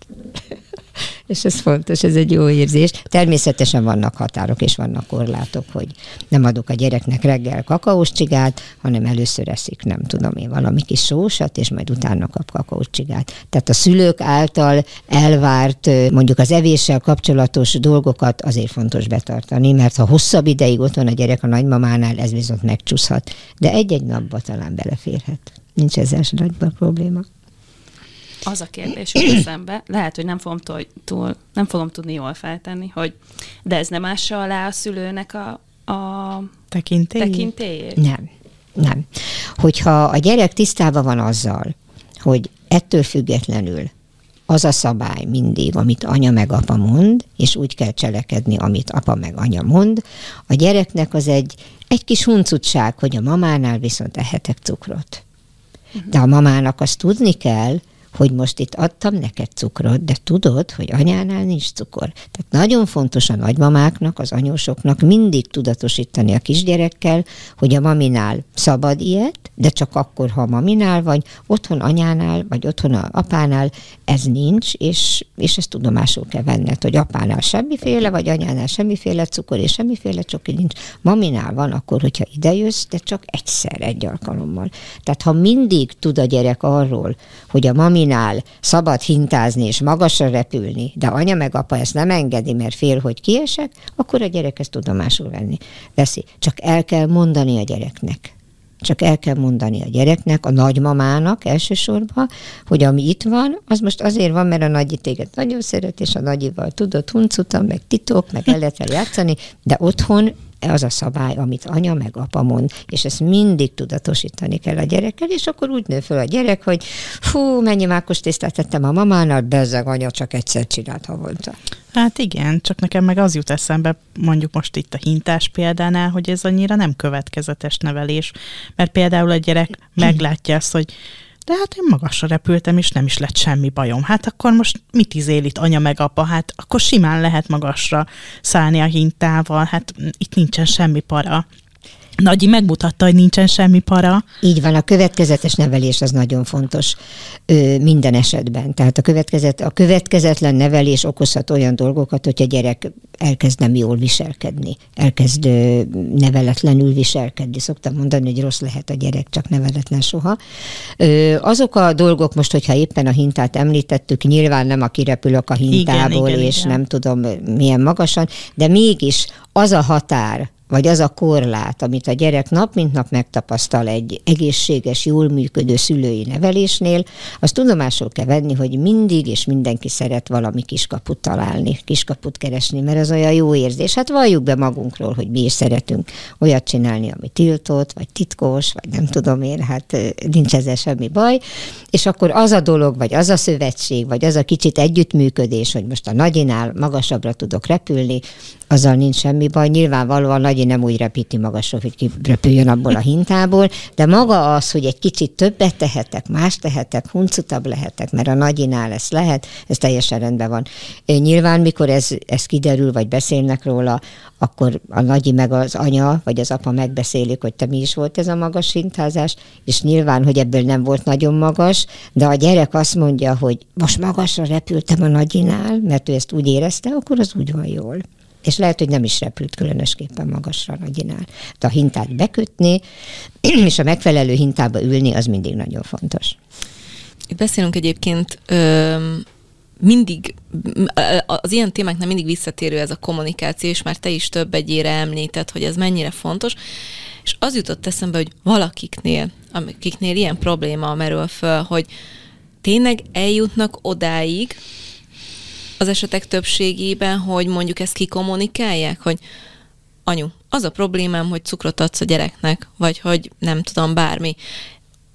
Speaker 2: és ez fontos, ez egy jó érzés. Természetesen vannak határok és vannak korlátok, hogy nem adok a gyereknek reggel kakaós csigát, hanem először eszik, nem tudom én, valami kis sósat, és majd utána kap kakaós csigát. Tehát a szülők által elvárt, mondjuk az evéssel kapcsolatos dolgokat azért fontos betartani, mert ha hosszabb ideig ott van a gyerek a nagymamánál, ez viszont megcsúszhat. De egy-egy napba talán beleférhet. Nincs ezzel nagy probléma
Speaker 6: az a kérdés hogy eszembe, lehet, hogy nem fogom, túl, nem fogom tudni jól feltenni, hogy de ez nem ássa alá a szülőnek a, a
Speaker 7: tekintély?
Speaker 6: tekintélyét?
Speaker 2: Nem, nem. Hogyha a gyerek tisztában van azzal, hogy ettől függetlenül az a szabály mindig, amit anya meg apa mond, és úgy kell cselekedni, amit apa meg anya mond, a gyereknek az egy, egy kis huncutság, hogy a mamánál viszont ehetek cukrot. De a mamának azt tudni kell, hogy most itt adtam neked cukrot, de tudod, hogy anyánál nincs cukor. Tehát nagyon fontos a nagymamáknak, az anyósoknak mindig tudatosítani a kisgyerekkel, hogy a maminál szabad ilyet, de csak akkor, ha a maminál vagy, otthon anyánál, vagy otthon a apánál ez nincs, és, és ezt tudomásul kell venned, hogy apánál semmiféle, vagy anyánál semmiféle cukor, és semmiféle csoki nincs. Maminál van akkor, hogyha idejössz, de csak egyszer, egy alkalommal. Tehát ha mindig tud a gyerek arról, hogy a mami maminál szabad hintázni és magasra repülni, de anya meg apa ezt nem engedi, mert fél, hogy kiesek, akkor a gyerek ezt tudomásul venni. Veszi. Csak el kell mondani a gyereknek. Csak el kell mondani a gyereknek, a nagymamának elsősorban, hogy ami itt van, az most azért van, mert a nagyi téged nagyon szeret, és a nagyival tudod huncutam, meg titok, meg el lehet játszani, de otthon az a szabály, amit anya meg apa mond, és ezt mindig tudatosítani kell a gyerekkel, és akkor úgy nő föl a gyerek, hogy fú, mennyi mákos tésztát tettem a mamánál, bezzeg anya csak egyszer csinált havonta.
Speaker 7: Hát igen, csak nekem meg az jut eszembe, mondjuk most itt a hintás példánál, hogy ez annyira nem következetes nevelés, mert például a gyerek meglátja azt, hogy de hát én magasra repültem, és nem is lett semmi bajom. Hát akkor most mit izél itt anya meg apa? Hát akkor simán lehet magasra szállni a hintával, hát itt nincsen semmi para. Nagyi megmutatta, hogy nincsen semmi para.
Speaker 2: Így van, a következetes nevelés az nagyon fontos ö, minden esetben. Tehát a, következet, a következetlen nevelés okozhat olyan dolgokat, hogy a gyerek elkezd nem jól viselkedni, elkezd ö, neveletlenül viselkedni. Szoktam mondani, hogy rossz lehet a gyerek, csak neveletlen soha. Ö, azok a dolgok most, hogyha éppen a hintát említettük, nyilván nem a kirepülök a hintából, igen, igen, és igen. nem tudom milyen magasan, de mégis az a határ, vagy az a korlát, amit a gyerek nap mint nap megtapasztal egy egészséges, jól működő szülői nevelésnél, azt tudomásul kell venni, hogy mindig és mindenki szeret valami kiskaput találni, kiskaput keresni, mert az olyan jó érzés. Hát valljuk be magunkról, hogy mi is szeretünk olyat csinálni, ami tiltott, vagy titkos, vagy nem tudom én, hát nincs ezzel semmi baj. És akkor az a dolog, vagy az a szövetség, vagy az a kicsit együttműködés, hogy most a nagyinál magasabbra tudok repülni, azzal nincs semmi baj. Nyilvánvalóan Nagyi nem úgy repíti magasra, hogy kirepüljön abból a hintából, de maga az, hogy egy kicsit többet tehetek, más tehetek, huncutabb lehetek, mert a Nagyinál ez lehet, ez teljesen rendben van. Nyilván, mikor ez, ez kiderül, vagy beszélnek róla, akkor a Nagyi meg az anya, vagy az apa megbeszélik, hogy te mi is volt ez a magas hintázás, és nyilván, hogy ebből nem volt nagyon magas, de a gyerek azt mondja, hogy most magasra repültem a Nagyinál, mert ő ezt úgy érezte, akkor az úgy van jól és lehet, hogy nem is repült különösképpen magasra a nagyinál. De a hintát bekötni, és a megfelelő hintába ülni, az mindig nagyon fontos.
Speaker 5: Itt beszélünk egyébként ö, mindig, az ilyen témáknál mindig visszatérő ez a kommunikáció, és már te is több egyére említed, hogy ez mennyire fontos, és az jutott eszembe, hogy valakiknél, akiknél ilyen probléma merül föl, hogy tényleg eljutnak odáig, az esetek többségében, hogy mondjuk ezt kikommunikálják, hogy anyu, az a problémám, hogy cukrot adsz a gyereknek, vagy hogy nem tudom, bármi.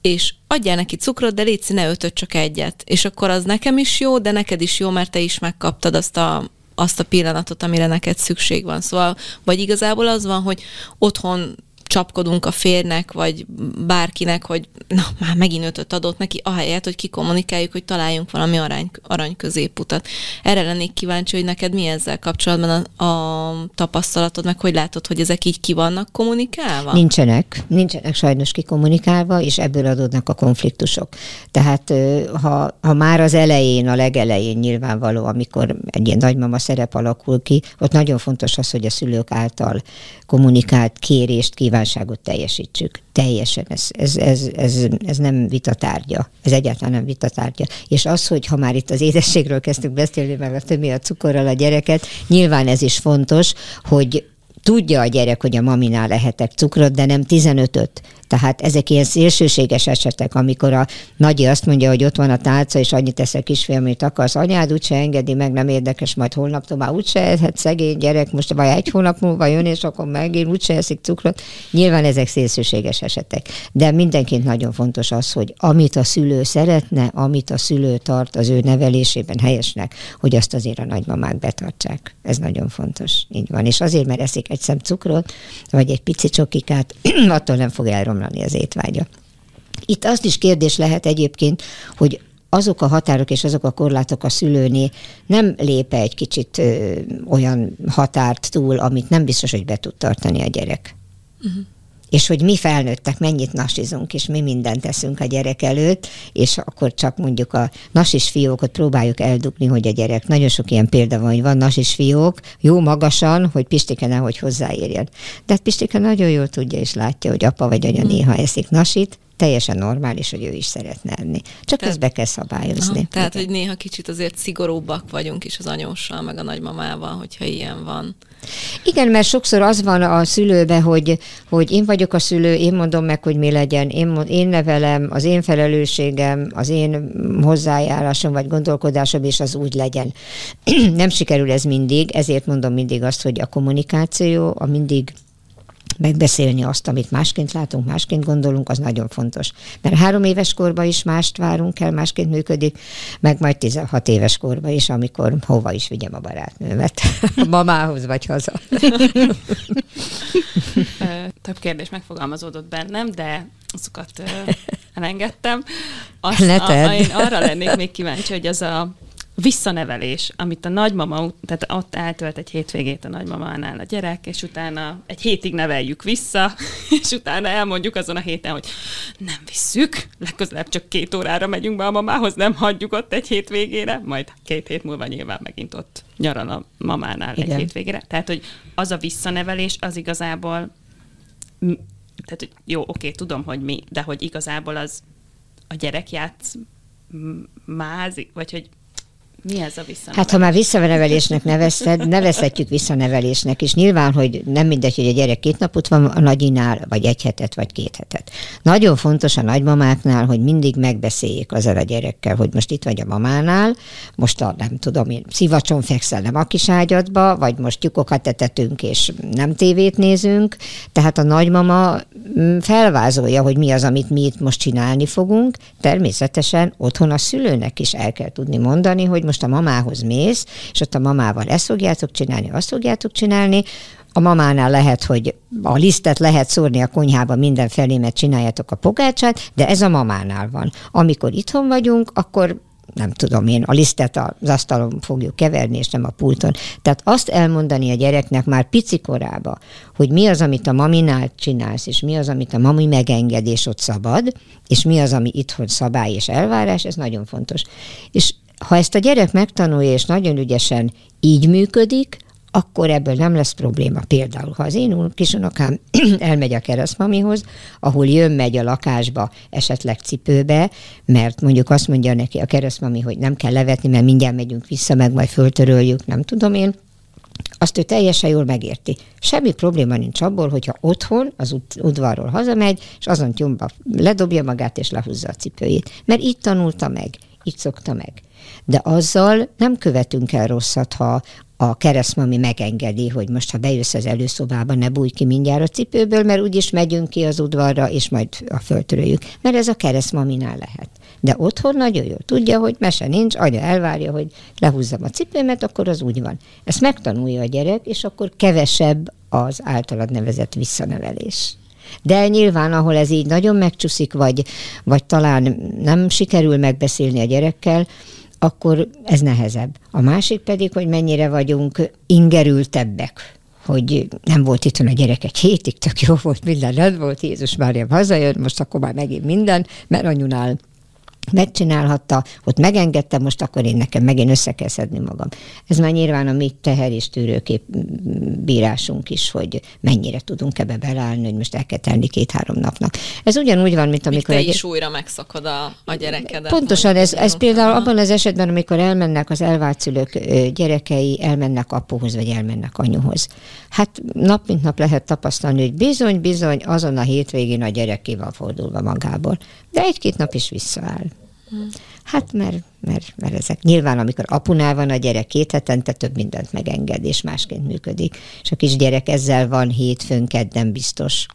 Speaker 5: és adjál neki cukrot, de légy ne ötöt, csak egyet. És akkor az nekem is jó, de neked is jó, mert te is megkaptad azt a, azt a pillanatot, amire neked szükség van. Szóval, vagy igazából az van, hogy otthon csapkodunk a férnek, vagy bárkinek, hogy na, már megint ötöt adott neki, ahelyett, hogy kikommunikáljuk, hogy találjunk valami arany, arany középutat. Erre lennék kíváncsi, hogy neked mi ezzel kapcsolatban a, a tapasztalatod, meg hogy látod, hogy ezek így ki vannak kommunikálva?
Speaker 2: Nincsenek, nincsenek sajnos kikommunikálva, és ebből adódnak a konfliktusok. Tehát ha, ha már az elején, a legelején nyilvánvaló, amikor egy ilyen nagymama szerep alakul ki, ott nagyon fontos az, hogy a szülők által kommunikált kérést kíván kívánságot teljesítsük. Teljesen. Ez, ez, ez, ez, ez nem vitatárgya. Ez egyáltalán nem vitatárgya. És az, hogy ha már itt az édességről kezdtük beszélni, meg a többi a cukorral a gyereket, nyilván ez is fontos, hogy tudja a gyerek, hogy a maminál lehetek cukrot, de nem 15-öt. Tehát ezek ilyen szélsőséges esetek, amikor a nagyi azt mondja, hogy ott van a tálca, és annyit teszek kisfiam, amit akarsz. Anyád úgyse engedi meg, nem érdekes, majd holnaptól már úgyse hát szegény gyerek, most vagy egy hónap múlva jön, és akkor megint úgyse eszik cukrot. Nyilván ezek szélsőséges esetek. De mindenként nagyon fontos az, hogy amit a szülő szeretne, amit a szülő tart az ő nevelésében helyesnek, hogy azt azért a nagymamák betartsák. Ez nagyon fontos. Így van. És azért, mert eszik egy szem cukrot, vagy egy pici csokikát, attól nem fog elromlani romlani az étvágya. Itt azt is kérdés lehet egyébként, hogy azok a határok és azok a korlátok a szülőné nem lépe egy kicsit ö, olyan határt túl, amit nem biztos, hogy be tud tartani a gyerek. Uh-huh és hogy mi felnőttek mennyit nasizunk, és mi mindent teszünk a gyerek előtt, és akkor csak mondjuk a nasis fiókot próbáljuk eldugni, hogy a gyerek, nagyon sok ilyen példa van, hogy van nasis fiók, jó magasan, hogy Pistike nehogy hozzáérjen. De hát Pistike nagyon jól tudja és látja, hogy apa vagy anya hmm. néha eszik nasit, teljesen normális, hogy ő is szeretne enni. Csak tehát, ezt be kell szabályozni. Aha,
Speaker 5: tehát, hogy néha kicsit azért szigorúbbak vagyunk is az anyóssal, meg a nagymamával, hogyha ilyen van.
Speaker 2: Igen, mert sokszor az van a szülőbe, hogy, hogy én vagyok a szülő, én mondom meg, hogy mi legyen, én, én nevelem, az én felelősségem, az én hozzájárásom vagy gondolkodásom, és az úgy legyen. Nem sikerül ez mindig, ezért mondom mindig azt, hogy a kommunikáció, a mindig megbeszélni azt, amit másként látunk, másként gondolunk, az nagyon fontos. Mert három éves korban is mást várunk el, másként működik, meg majd 16 éves korban is, amikor hova is vigyem a barátnőmet. A mamához vagy haza.
Speaker 6: Több kérdés megfogalmazódott bennem, de azokat elengedtem.
Speaker 2: Azt, a, a,
Speaker 6: én arra lennék még kíváncsi, hogy az a visszanevelés, amit a nagymama, tehát ott eltölt egy hétvégét a nagymamánál a gyerek, és utána egy hétig neveljük vissza, és utána elmondjuk azon a héten, hogy nem visszük, legközelebb csak két órára megyünk be a mamához, nem hagyjuk ott egy hétvégére, majd két hét múlva nyilván megint ott nyaral a mamánál Igen. egy hétvégére. Tehát, hogy az a visszanevelés, az igazából tehát, hogy jó, oké, tudom, hogy mi, de hogy igazából az a gyerek játsz mázik, vagy hogy mi ez a visszanevelés?
Speaker 2: Hát ha már visszanevelésnek nevezted, nevezhetjük visszanevelésnek is. Nyilván, hogy nem mindegy, hogy a gyerek két napot van a nagyinál, vagy egy hetet, vagy két hetet. Nagyon fontos a nagymamáknál, hogy mindig megbeszéljék azzal a gyerekkel, hogy most itt vagy a mamánál, most a, nem tudom én, szivacson fekszel nem a kis ágyadba, vagy most tyukokat etetünk, és nem tévét nézünk. Tehát a nagymama mm, felvázolja, hogy mi az, amit mi itt most csinálni fogunk. Természetesen otthon a szülőnek is el kell tudni mondani, hogy most a mamához mész, és ott a mamával ezt fogjátok csinálni, azt fogjátok csinálni, a mamánál lehet, hogy a lisztet lehet szórni a konyhába mindenfelé, mert csináljátok a pogácsát, de ez a mamánál van. Amikor itthon vagyunk, akkor nem tudom én, a lisztet az asztalon fogjuk keverni, és nem a pulton. Tehát azt elmondani a gyereknek már pici korába, hogy mi az, amit a maminál csinálsz, és mi az, amit a mami megengedés ott szabad, és mi az, ami itthon szabály és elvárás, ez nagyon fontos. És ha ezt a gyerek megtanulja, és nagyon ügyesen így működik, akkor ebből nem lesz probléma. Például, ha az én kisunokám elmegy a keresztmamihoz, ahol jön-megy a lakásba, esetleg cipőbe, mert mondjuk azt mondja neki a keresztmami, hogy nem kell levetni, mert mindjárt megyünk vissza, meg majd föltöröljük, nem tudom én, azt ő teljesen jól megérti. Semmi probléma nincs abból, hogyha otthon az udvarról hazamegy, és azon tyomba ledobja magát, és lehúzza a cipőjét. Mert így tanulta meg, így szokta meg. De azzal nem követünk el rosszat, ha a keresztmami megengedi, hogy most ha bejössz az előszobába, ne bújj ki mindjárt a cipőből, mert úgyis megyünk ki az udvarra, és majd a föltörőjük. Mert ez a keresztmaminál lehet. De otthon nagyon jó. Tudja, hogy mese nincs, anya elvárja, hogy lehúzzam a cipőmet, akkor az úgy van. Ezt megtanulja a gyerek, és akkor kevesebb az általad nevezett visszanevelés. De nyilván, ahol ez így nagyon megcsúszik, vagy, vagy talán nem sikerül megbeszélni a gyerekkel, akkor ez nehezebb. A másik pedig, hogy mennyire vagyunk ingerültebbek hogy nem volt itt a gyerek egy hétig, tök jó volt, minden rend volt, Jézus Mária hazajön, most akkor már megint minden, mert anyunál megcsinálhatta, ott megengedte, most akkor én nekem megint össze kell szedni magam. Ez már nyilván a mi teher és tűrőkép bírásunk is, hogy mennyire tudunk ebbe belállni, hogy most el kell tenni két-három napnak. Ez ugyanúgy van, mint amikor...
Speaker 5: Még te is újra megszakod a, a gyerekedet.
Speaker 2: Pontosan, ez, ez például abban az esetben, amikor elmennek az elvált szülők gyerekei, elmennek apuhoz, vagy elmennek anyuhoz. Hát nap mint nap lehet tapasztalni, hogy bizony, bizony, azon a hétvégén a gyerek ki van fordulva magából. De egy-két nap is visszaáll. Hát mert, mert, mert ezek nyilván, amikor apunál van a gyerek két hetente, több mindent megenged, és másként működik. És a kisgyerek ezzel van hétfőn, kedden biztos.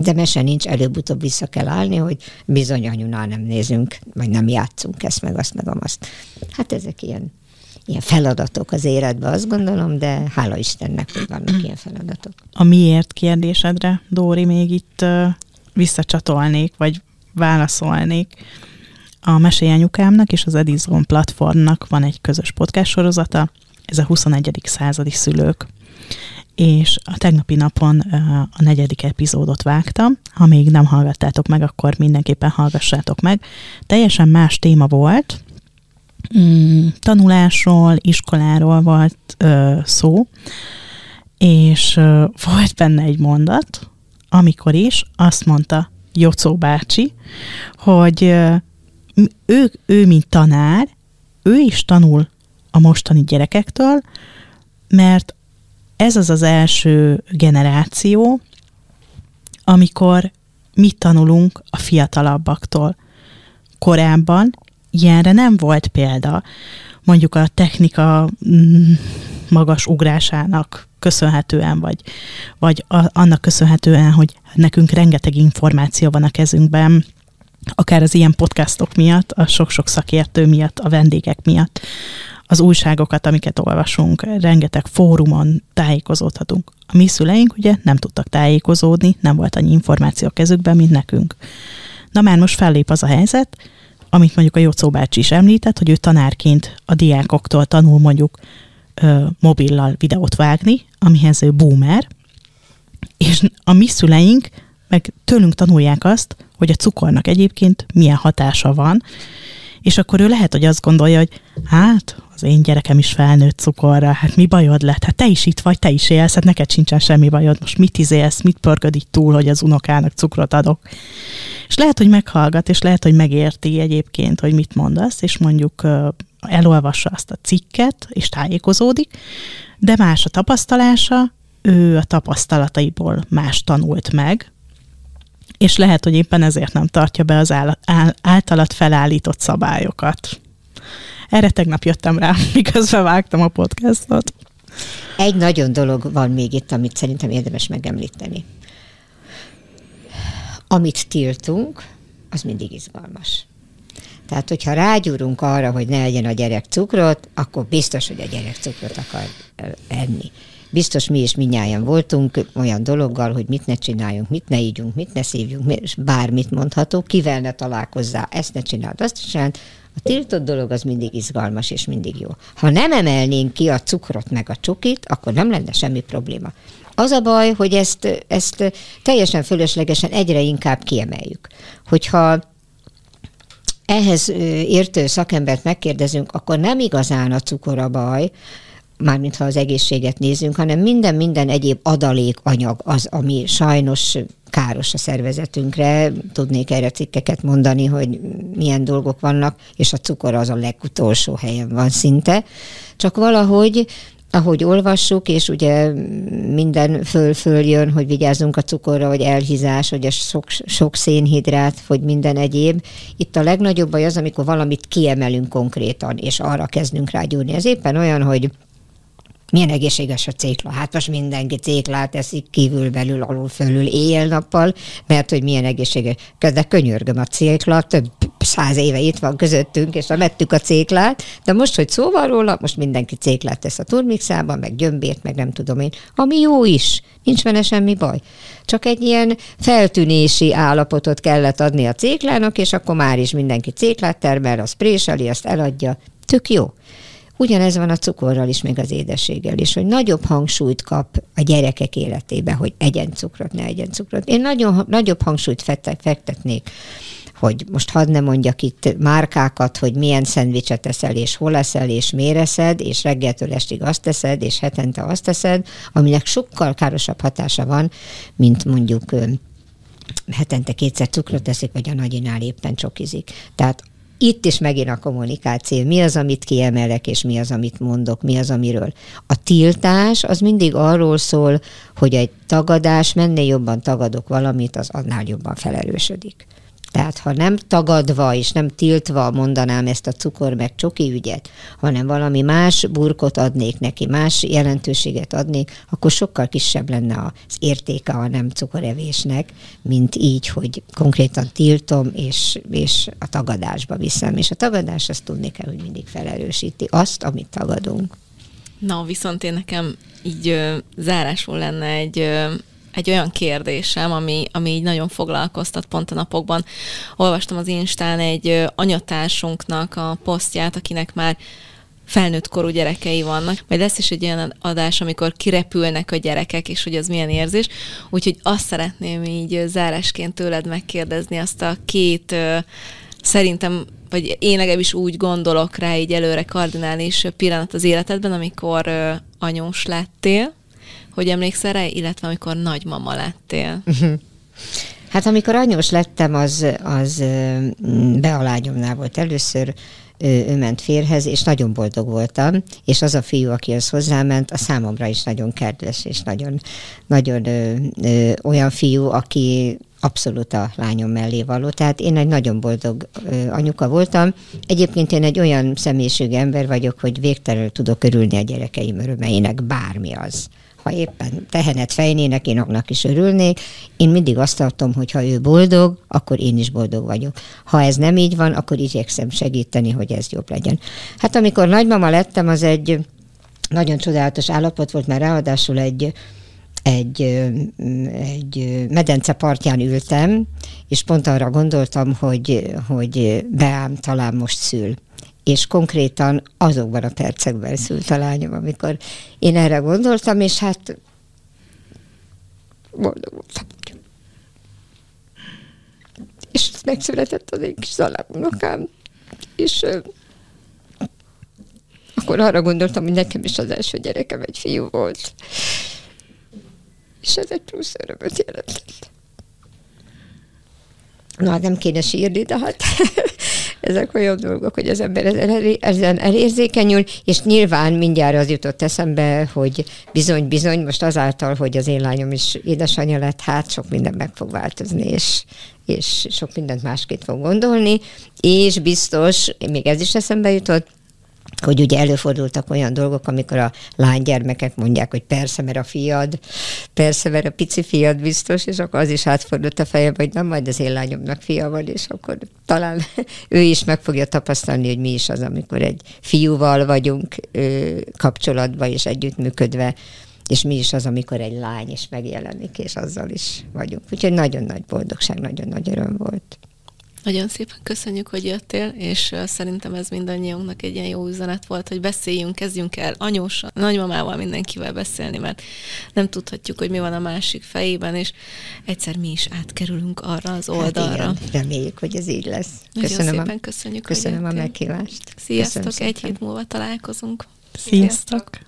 Speaker 2: De mese nincs, előbb-utóbb vissza kell állni, hogy bizony anyunál nem nézünk, vagy nem játszunk ezt, meg azt, meg azt. Hát ezek ilyen, ilyen feladatok az életben, azt gondolom, de hála Istennek, hogy vannak ilyen feladatok.
Speaker 7: A miért kérdésedre, Dóri, még itt visszacsatolnék, vagy válaszolnék a Mesélj anyukámnak és az Edison platformnak van egy közös podcast sorozata, ez a 21. századi szülők. És a tegnapi napon a negyedik epizódot vágtam. Ha még nem hallgattátok meg, akkor mindenképpen hallgassátok meg. Teljesen más téma volt, mm, tanulásról, iskoláról volt szó, és volt benne egy mondat, amikor is azt mondta Jocó bácsi, hogy ő, ő, mint tanár, ő is tanul a mostani gyerekektől, mert ez az az első generáció, amikor mit tanulunk a fiatalabbaktól. Korábban ilyenre nem volt példa. Mondjuk a technika mm, magas ugrásának köszönhetően, vagy, vagy annak köszönhetően, hogy nekünk rengeteg információ van a kezünkben, akár az ilyen podcastok miatt, a sok-sok szakértő miatt, a vendégek miatt, az újságokat, amiket olvasunk, rengeteg fórumon tájékozódhatunk. A mi szüleink ugye nem tudtak tájékozódni, nem volt annyi információ a kezükben, mint nekünk. Na már most fellép az a helyzet, amit mondjuk a Jocó bácsi is említett, hogy ő tanárként a diákoktól tanul mondjuk ö, mobillal videót vágni, amihez ő boomer, és a mi szüleink meg tőlünk tanulják azt, hogy a cukornak egyébként milyen hatása van, és akkor ő lehet, hogy azt gondolja, hogy hát, az én gyerekem is felnőtt cukorra, hát mi bajod lett? Hát te is itt vagy, te is élsz, hát neked sincsen semmi bajod, most mit izélsz, mit pörköd itt túl, hogy az unokának cukrot adok. És lehet, hogy meghallgat, és lehet, hogy megérti egyébként, hogy mit mondasz, és mondjuk elolvassa azt a cikket, és tájékozódik, de más a tapasztalása, ő a tapasztalataiból más tanult meg, és lehet, hogy éppen ezért nem tartja be az általat felállított szabályokat. Erre tegnap jöttem rá, miközben vágtam a podcastot.
Speaker 2: Egy nagyon dolog van még itt, amit szerintem érdemes megemlíteni. Amit tiltunk, az mindig izgalmas. Tehát, hogyha rágyúrunk arra, hogy ne legyen a gyerek cukrot, akkor biztos, hogy a gyerek cukrot akar enni biztos mi is minnyáján voltunk olyan dologgal, hogy mit ne csináljunk, mit ne ígyunk, mit ne szívjunk, bármit mondható, kivel ne találkozzá, ezt ne csináld, azt csináld. A tiltott dolog az mindig izgalmas és mindig jó. Ha nem emelnénk ki a cukrot meg a csukit, akkor nem lenne semmi probléma. Az a baj, hogy ezt, ezt teljesen fölöslegesen egyre inkább kiemeljük. Hogyha ehhez értő szakembert megkérdezünk, akkor nem igazán a cukor a baj, mármint ha az egészséget nézünk, hanem minden-minden egyéb adalék anyag az, ami sajnos káros a szervezetünkre. Tudnék erre cikkeket mondani, hogy milyen dolgok vannak, és a cukor az a legutolsó helyen van szinte. Csak valahogy ahogy olvassuk, és ugye minden föl-föl jön, hogy vigyázzunk a cukorra, hogy elhízás, hogy a sok, sok szénhidrát, hogy minden egyéb. Itt a legnagyobb baj az, amikor valamit kiemelünk konkrétan, és arra kezdünk rá gyúrni. Ez éppen olyan, hogy milyen egészséges a cékla? Hát most mindenki céklát eszik kívül, belül, alul, fölül, éjjel-nappal, mert hogy milyen egészséges. De könyörgöm a cékla, több száz éve itt van közöttünk, és vettük a céklát, de most, hogy szó van róla, most mindenki céklát tesz a turmixában, meg gyömbért, meg nem tudom én, ami jó is, nincs vele semmi baj. Csak egy ilyen feltűnési állapotot kellett adni a céklának, és akkor már is mindenki céklát termel, az préseli, azt eladja. Tök jó. Ugyanez van a cukorral is, meg az édességgel is, hogy nagyobb hangsúlyt kap a gyerekek életébe, hogy egyen cukrot, ne egyen cukrot. Én nagyon, nagyobb hangsúlyt fektetnék hogy most hadd ne mondjak itt márkákat, hogy milyen szendvicset eszel, és hol eszel, és miért és reggeltől estig azt teszed, és hetente azt teszed, aminek sokkal károsabb hatása van, mint mondjuk hetente kétszer cukrot teszik, vagy a nagyinál éppen csokizik. Tehát itt is megint a kommunikáció. Mi az, amit kiemelek, és mi az, amit mondok, mi az, amiről. A tiltás az mindig arról szól, hogy egy tagadás, mennél jobban tagadok valamit, az annál jobban felerősödik. Tehát ha nem tagadva és nem tiltva mondanám ezt a cukor meg csoki ügyet, hanem valami más burkot adnék neki, más jelentőséget adnék, akkor sokkal kisebb lenne az értéke a nem cukorevésnek, mint így, hogy konkrétan tiltom és, és a tagadásba viszem. És a tagadás azt tudni kell, hogy mindig felerősíti azt, amit tagadunk.
Speaker 5: Na, viszont én nekem így ö, zárásul lenne egy ö, egy olyan kérdésem, ami, ami így nagyon foglalkoztat pont a napokban. Olvastam az Instán egy anyatársunknak a posztját, akinek már felnőtt korú gyerekei vannak, majd lesz is egy olyan adás, amikor kirepülnek a gyerekek, és hogy az milyen érzés. Úgyhogy azt szeretném így zárásként tőled megkérdezni azt a két szerintem, vagy én legalábbis úgy gondolok rá így előre kardinális pillanat az életedben, amikor anyós lettél, hogy emlékszel rá, illetve amikor nagymama lettél?
Speaker 2: Hát amikor anyós lettem, az, az bealányomnál volt először, ő ment férhez, és nagyon boldog voltam, és az a fiú, aki az hozzáment, a számomra is nagyon kedves, és nagyon, nagyon ö, ö, olyan fiú, aki abszolút a lányom mellé való. Tehát én egy nagyon boldog ö, anyuka voltam. Egyébként én egy olyan személyiségű ember vagyok, hogy végtelenül tudok örülni a gyerekeim örömeinek, bármi az ha éppen tehenet fejnének, én annak is örülnék. Én mindig azt tartom, hogy ha ő boldog, akkor én is boldog vagyok. Ha ez nem így van, akkor igyekszem segíteni, hogy ez jobb legyen. Hát amikor nagymama lettem, az egy nagyon csodálatos állapot volt, mert ráadásul egy egy, egy medence partján ültem, és pont arra gondoltam, hogy, hogy Beám talán most szül és konkrétan azokban a percekben szült a lányom, amikor én erre gondoltam, és hát boldog voltam. És megszületett az én kis szalámunokám, és akkor arra gondoltam, hogy nekem is az első gyerekem egy fiú volt. És ez egy plusz örömöt jelentett. Na, nem kéne sírni, de hát ezek olyan dolgok, hogy az ember ezen elérzékenyül, és nyilván mindjárt az jutott eszembe, hogy bizony, bizony, most azáltal, hogy az én lányom is édesanyja lett, hát sok minden meg fog változni, és, és sok mindent másképp fog gondolni, és biztos, még ez is eszembe jutott, hogy ugye előfordultak olyan dolgok, amikor a lánygyermekek mondják, hogy persze, mert a fiad, persze, mert a pici fiad biztos, és akkor az is átfordult a fejem, hogy nem majd az én lányomnak fia van, és akkor talán ő is meg fogja tapasztalni, hogy mi is az, amikor egy fiúval vagyunk kapcsolatban és együttműködve, és mi is az, amikor egy lány is megjelenik, és azzal is vagyunk. Úgyhogy nagyon nagy boldogság, nagyon nagy öröm volt.
Speaker 5: Nagyon szépen köszönjük, hogy jöttél, és szerintem ez mindannyiunknak egy ilyen jó üzenet volt, hogy beszéljünk, kezdjünk el anyóssal, nagymamával, mindenkivel beszélni, mert nem tudhatjuk, hogy mi van a másik fejében, és egyszer mi is átkerülünk arra az oldalra. Hát
Speaker 2: igen, reméljük, hogy ez így lesz.
Speaker 5: Köszönöm Nagyon szépen a, köszönjük,
Speaker 2: Köszönöm a meghívást.
Speaker 5: Sziasztok, köszönöm egy hét múlva találkozunk.
Speaker 7: Sziasztok.
Speaker 4: Sziasztok.